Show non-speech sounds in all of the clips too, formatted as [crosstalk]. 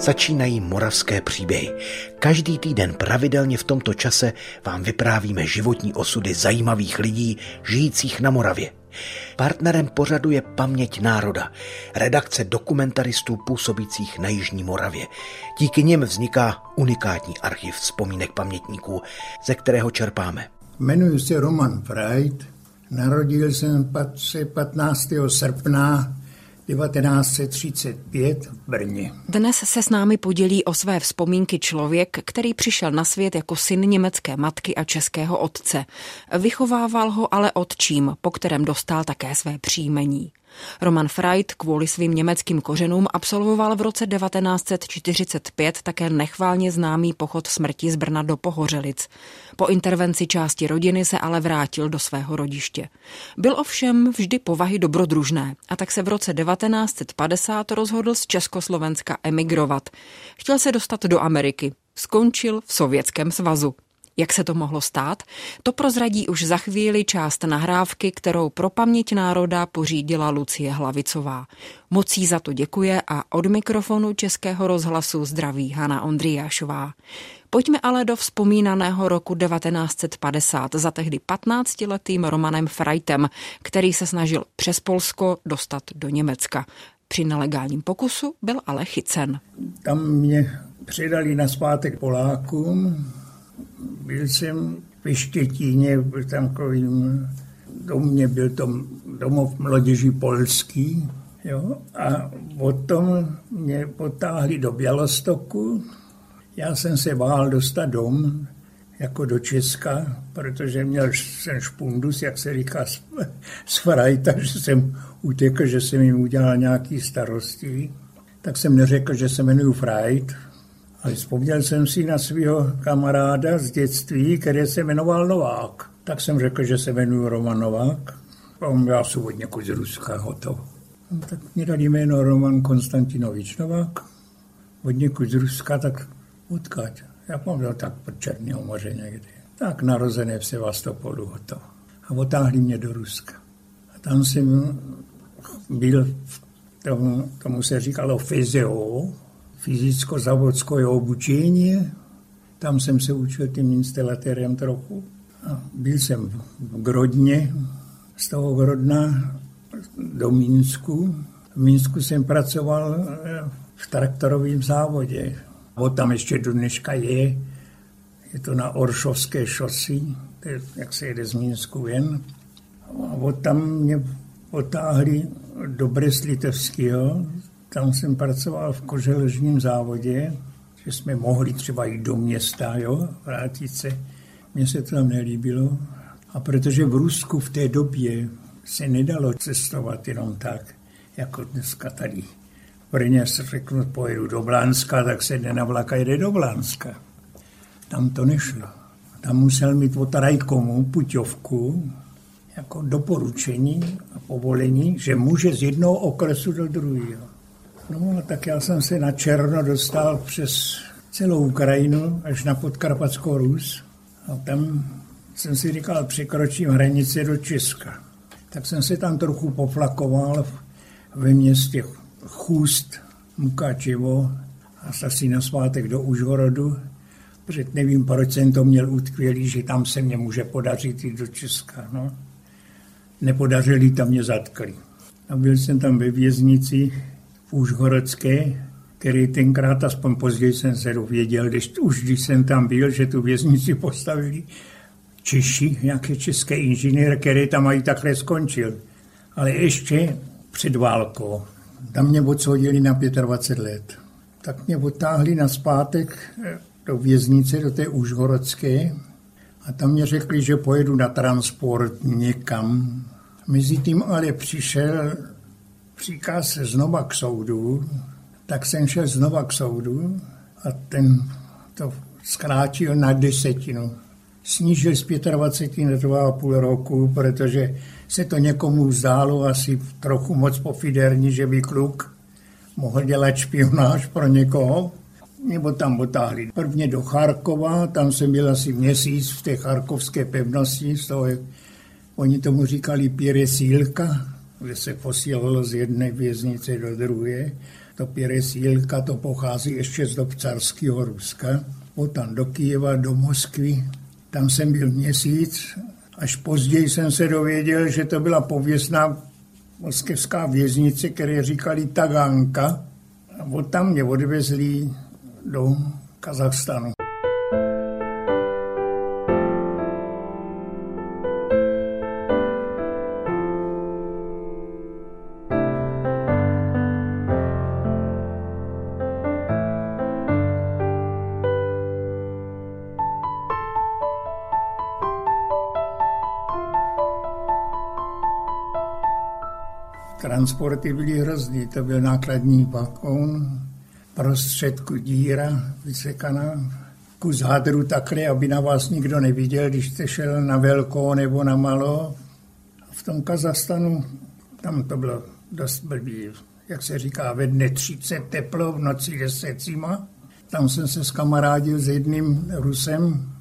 Začínají moravské příběhy. Každý týden pravidelně v tomto čase vám vyprávíme životní osudy zajímavých lidí žijících na Moravě. Partnerem pořadu je Paměť národa, redakce dokumentaristů působících na Jižní Moravě. Díky nim vzniká unikátní archiv vzpomínek pamětníků, ze kterého čerpáme. Jmenuji se Roman Freud, narodil jsem 15. srpna 1935 v Brně. Dnes se s námi podělí o své vzpomínky člověk, který přišel na svět jako syn německé matky a českého otce. Vychovával ho ale otčím, po kterém dostal také své příjmení. Roman Freud kvůli svým německým kořenům absolvoval v roce 1945 také nechválně známý pochod smrti z Brna do Pohořelic. Po intervenci části rodiny se ale vrátil do svého rodiště. Byl ovšem vždy povahy dobrodružné a tak se v roce 1950 rozhodl z Československa emigrovat. Chtěl se dostat do Ameriky. Skončil v Sovětském svazu. Jak se to mohlo stát? To prozradí už za chvíli část nahrávky, kterou pro paměť národa pořídila Lucie Hlavicová. Mocí za to děkuje a od mikrofonu Českého rozhlasu zdraví Hana Ondriášová. Pojďme ale do vzpomínaného roku 1950 za tehdy 15-letým Romanem Frajtem, který se snažil přes Polsko dostat do Německa. Při nelegálním pokusu byl ale chycen. Tam mě předali na zpátek Polákům, byl jsem ve Štětíně, tam takovým domě, byl to domov mladěží polský, jo, a potom mě potáhli do Bělostoku. Já jsem se bál dostat dom, jako do Česka, protože měl jsem špundus, jak se říká, z frajta, že jsem utekl, že jsem jim udělal nějaký starosti. Tak jsem neřekl, že se jmenuji Frajt, ale vzpomněl jsem si na svého kamaráda z dětství, který se jmenoval Novák. Tak jsem řekl, že se jmenuji Roman Novák. A on já jsem od někud z Ruska, hotovo. No, tak mě dali jméno Roman Konstantinovič Novák. Od někud z Ruska, tak odkaď. Já pamatuju tak pod Černého moře někdy. Tak narozené v Sevastopolu, hotovo. A otáhli mě do Ruska. A tam jsem byl, v tomu, tomu se říkalo fyzio, fyzicko-zavodské obučení. Tam jsem se učil tím instalatérem trochu. A byl jsem v Grodně, z toho Grodna do Minsku. V Minsku jsem pracoval eh, v traktorovém závodě. O tam ještě do dneška je. Je to na Oršovské šosi, jak se jede z Minsku ven. A od tam mě potáhli do Breslitevského, tam jsem pracoval v koželežním závodě, že jsme mohli třeba jít do města, jo, vrátit se. Mně se to tam nelíbilo. A protože v Rusku v té době se nedalo cestovat jenom tak, jako dneska tady. V Brně se řeknu, pojedu do Blánska, tak se jde na vlaka, jde do Blánska. Tam to nešlo. Tam musel mít od rajkomu puťovku, jako doporučení a povolení, že může z jednoho okresu do druhého. No, tak já jsem se na Černo dostal přes celou Ukrajinu až na Podkarpatskou Rus. A tam jsem si říkal, překročím hranici do Česka. Tak jsem se tam trochu poflakoval ve městě Chůst, Mukačevo a asi na svátek do Užhorodu, protože nevím, proč jsem to měl utkvělý, že tam se mě může podařit jít do Česka. No. Nepodařili, tam mě zatkli. A byl jsem tam ve věznici Užhorodské, který tenkrát, aspoň později jsem se dověděl, když, už když jsem tam byl, že tu věznici postavili Češi, nějaký český inženýr, který tam mají takhle skončil. Ale ještě před válkou. Tam mě odsoudili na 25 let. Tak mě odtáhli na zpátek eh, do věznice, do té Užhorodské a tam mě řekli, že pojedu na transport někam. Mezitím ale přišel příkaz znova k soudu, tak jsem šel znova k soudu a ten to zkrátil na desetinu. Snížil z 25 na 2,5 roku, protože se to někomu zdálo asi trochu moc pofiderní, že by kluk mohl dělat špionáž pro někoho, nebo tam otáhli. Prvně do Charkova, tam jsem byl asi měsíc v té charkovské pevnosti, z toho, oni tomu říkali Pěre Sílka, kde se posílalo z jedné věznice do druhé. To Pěresílka to pochází ještě z dob carského Ruska. Potom do Kijeva, do Moskvy. Tam jsem byl měsíc. Až později jsem se dověděl, že to byla pověstná moskevská věznice, které říkali Taganka. A od tam mě odvezli do Kazachstanu. Transporty byly hrozný. To byl nákladní vagón, prostředku díra vysekaná, kus hadru takhle, aby na vás nikdo neviděl, když jste šel na velkou nebo na malo. V tom Kazastanu, tam to bylo dost blbý, jak se říká, ve dne 30 teplo, v noci 10 zima. Tam jsem se skamarádil s jedným Rusem.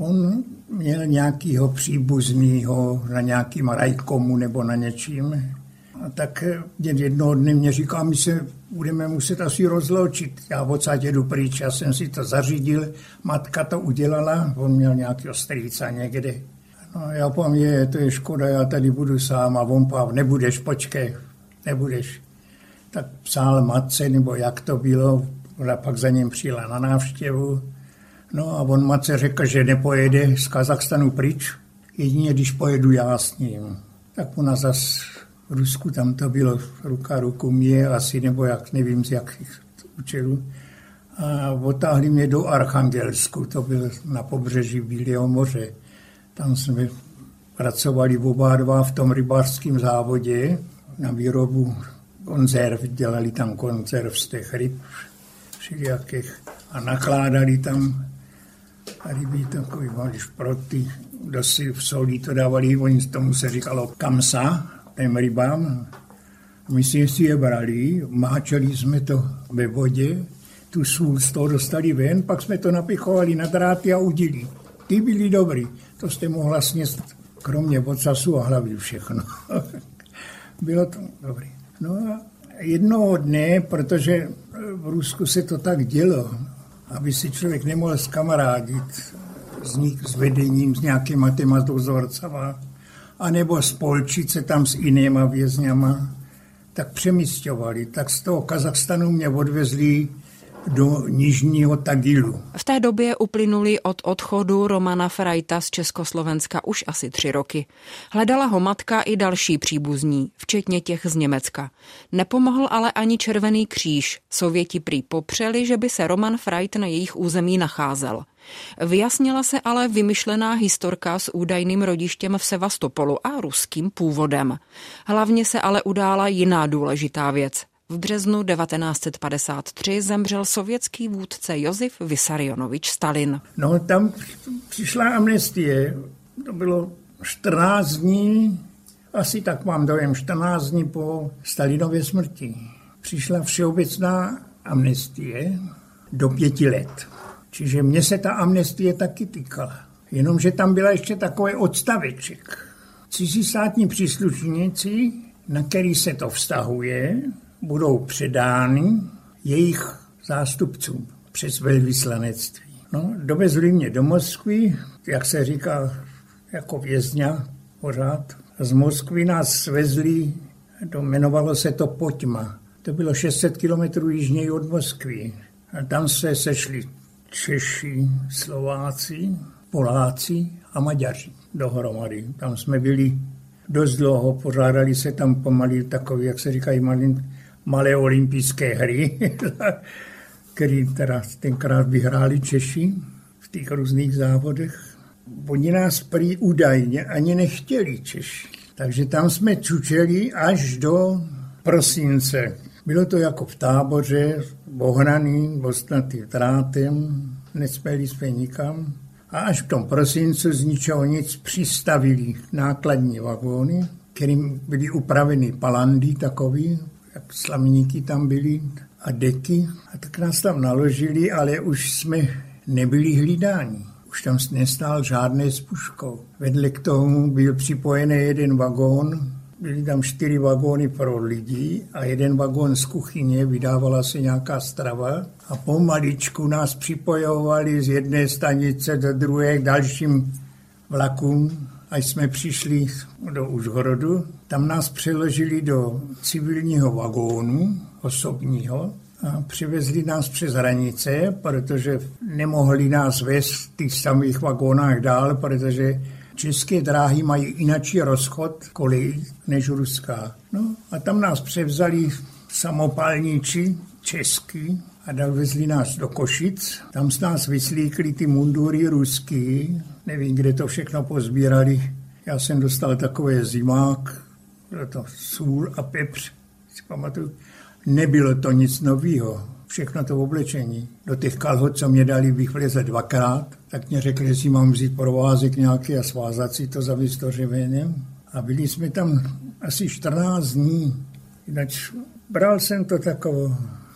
On měl nějakýho příbuzného na nějakým rajkomu nebo na něčím. A tak jednoho dne mě říká, my se budeme muset asi rozloučit. Já odsaď jedu pryč, já jsem si to zařídil, matka to udělala, on měl nějaký strýca někde. No já povím, je, to je škoda, já tady budu sám a on pál, nebudeš, počkej, nebudeš. Tak psal matce, nebo jak to bylo, ona pak za ním přijela na návštěvu. No a on matce řekl, že nepojede z Kazachstanu pryč, jedině když pojedu já s ním. Tak ona zase Rusku tam to bylo ruka ruku mě asi, nebo jak, nevím z jakých účelů. A otáhli mě do Archangelsku, to byl na pobřeží Bílého moře. Tam jsme pracovali oba dva v tom rybářském závodě na výrobu konzerv. Dělali tam konzerv z těch ryb všelijakých a nakládali tam ryby takový šproty, kdo si v solí to dávali, oni tomu se říkalo kamsa, těm rybám. My jsme si je brali, máčeli jsme to ve vodě, tu sůl z toho dostali ven, pak jsme to napichovali na dráty a udili. Ty byly dobrý, to jste mohla sněst kromě ocasu a hlavy všechno. [laughs] Bylo to dobrý. No a jednoho dne, protože v Rusku se to tak dělo, aby si člověk nemohl skamarádit s, s vedením, s nějakýma těma dozorcama, anebo spolčit se tam s jinýma vězněma, tak přemysťovali. Tak z toho Kazachstanu mě odvezli do Nižního Tagilu. V té době uplynuli od odchodu Romana Frajta z Československa už asi tři roky. Hledala ho matka i další příbuzní, včetně těch z Německa. Nepomohl ale ani Červený kříž. Sověti prý popřeli, že by se Roman Frajt na jejich území nacházel. Vyjasnila se ale vymyšlená historka s údajným rodištěm v Sevastopolu a ruským původem. Hlavně se ale udála jiná důležitá věc. V březnu 1953 zemřel sovětský vůdce Josif Vysarionovič Stalin. No tam přišla amnestie. To bylo 14 dní, asi tak mám dojem, 14 dní po Stalinově smrti. Přišla všeobecná amnestie do pěti let. Čiže mně se ta amnestie taky týkala. Jenomže tam byla ještě takový odstaveček. Cizí státní příslušníci, na který se to vztahuje, budou předány jejich zástupcům přes velvyslanectví. No, dovezli mě do Moskvy, jak se říká, jako vězňa pořád. Z Moskvy nás svezli, to jmenovalo se to Poťma. To bylo 600 kilometrů jižněji od Moskvy. A tam se sešli Češi, Slováci, Poláci a Maďaři dohromady. Tam jsme byli dost dlouho, pořádali se tam pomalý takový, jak se říkají, malý, malé olympijské hry, [laughs] který teda tenkrát vyhráli Češi v těch různých závodech. Oni nás prý údajně ani nechtěli Češi. Takže tam jsme čučeli až do prosince bylo to jako v táboře, ohraný, ostnatý drátem, nespěli jsme nikam. A až v tom prosincu z ničeho nic přistavili nákladní vagóny, kterým byly upraveny palandy takový, jak slamníky tam byly a deky. A tak nás tam naložili, ale už jsme nebyli hlídáni. Už tam nestál žádné s puškou. Vedle k tomu byl připojený jeden vagón byly tam čtyři vagóny pro lidi a jeden vagón z kuchyně, vydávala se nějaká strava a pomaličku nás připojovali z jedné stanice do druhé k dalším vlakům, až jsme přišli do Užhorodu. Tam nás přeložili do civilního vagónu osobního a přivezli nás přes hranice, protože nemohli nás vést v těch samých vagónách dál, protože České dráhy mají inačí rozchod kolejí než ruská. No a tam nás převzali samopálníci český a dovezli nás do Košic. Tam z nás vyslíkli ty mundury ruský. Nevím, kde to všechno pozbírali. Já jsem dostal takové zimák, bylo to sůl a pepř, si pamatuju. Nebylo to nic nového všechno to oblečení. Do těch kalhot, co mě dali, bych vleze dvakrát, tak mě řekli, že si mám vzít provázek nějaký a svázat si to za vystořevěním. A byli jsme tam asi 14 dní. Jinak bral jsem to takovou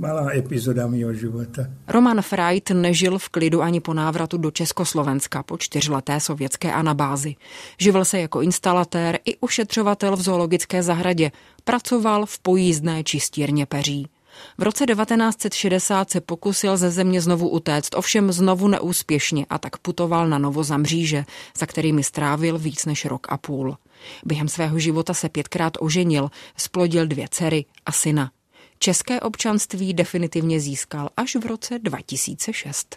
malá epizoda mého života. Roman Freit nežil v klidu ani po návratu do Československa po čtyřleté sovětské anabázi. Živil se jako instalatér i ušetřovatel v zoologické zahradě. Pracoval v pojízdné čistírně peří. V roce 1960 se pokusil ze země znovu utéct, ovšem znovu neúspěšně a tak putoval na Novo Zamříže, za kterými strávil víc než rok a půl. Během svého života se pětkrát oženil, splodil dvě dcery a syna. České občanství definitivně získal až v roce 2006.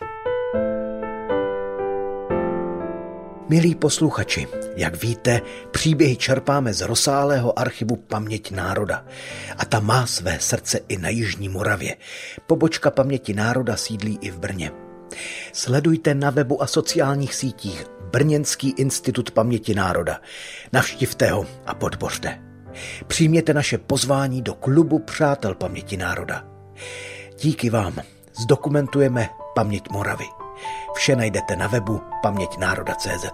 Milí posluchači, jak víte, příběhy čerpáme z rozsáhlého archivu Paměť národa. A ta má své srdce i na Jižní Moravě. Pobočka Paměti národa sídlí i v Brně. Sledujte na webu a sociálních sítích Brněnský institut paměti národa. Navštivte ho a podpořte. Přijměte naše pozvání do klubu Přátel paměti národa. Díky vám zdokumentujeme paměť Moravy. Vše najdete na webu paměťnároda.cz.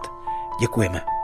Děkujeme.